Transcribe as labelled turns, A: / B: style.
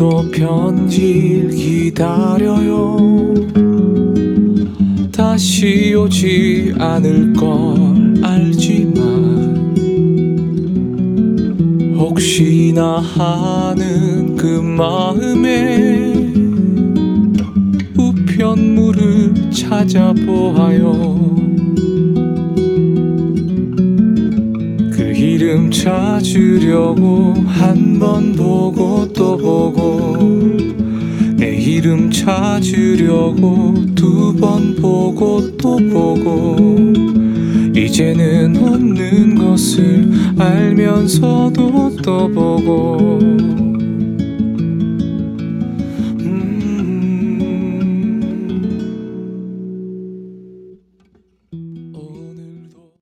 A: 또 편지를 기다려요. 다시 오지 않을 걸 알지만 혹시나 하는 그 마음에 우편물을 찾아보아요. 그 이름 찾으려고 한 번 보고 이름 찾으려고 두 번 보고 또 보고 이제는 없는 것을 알면서도 또 보고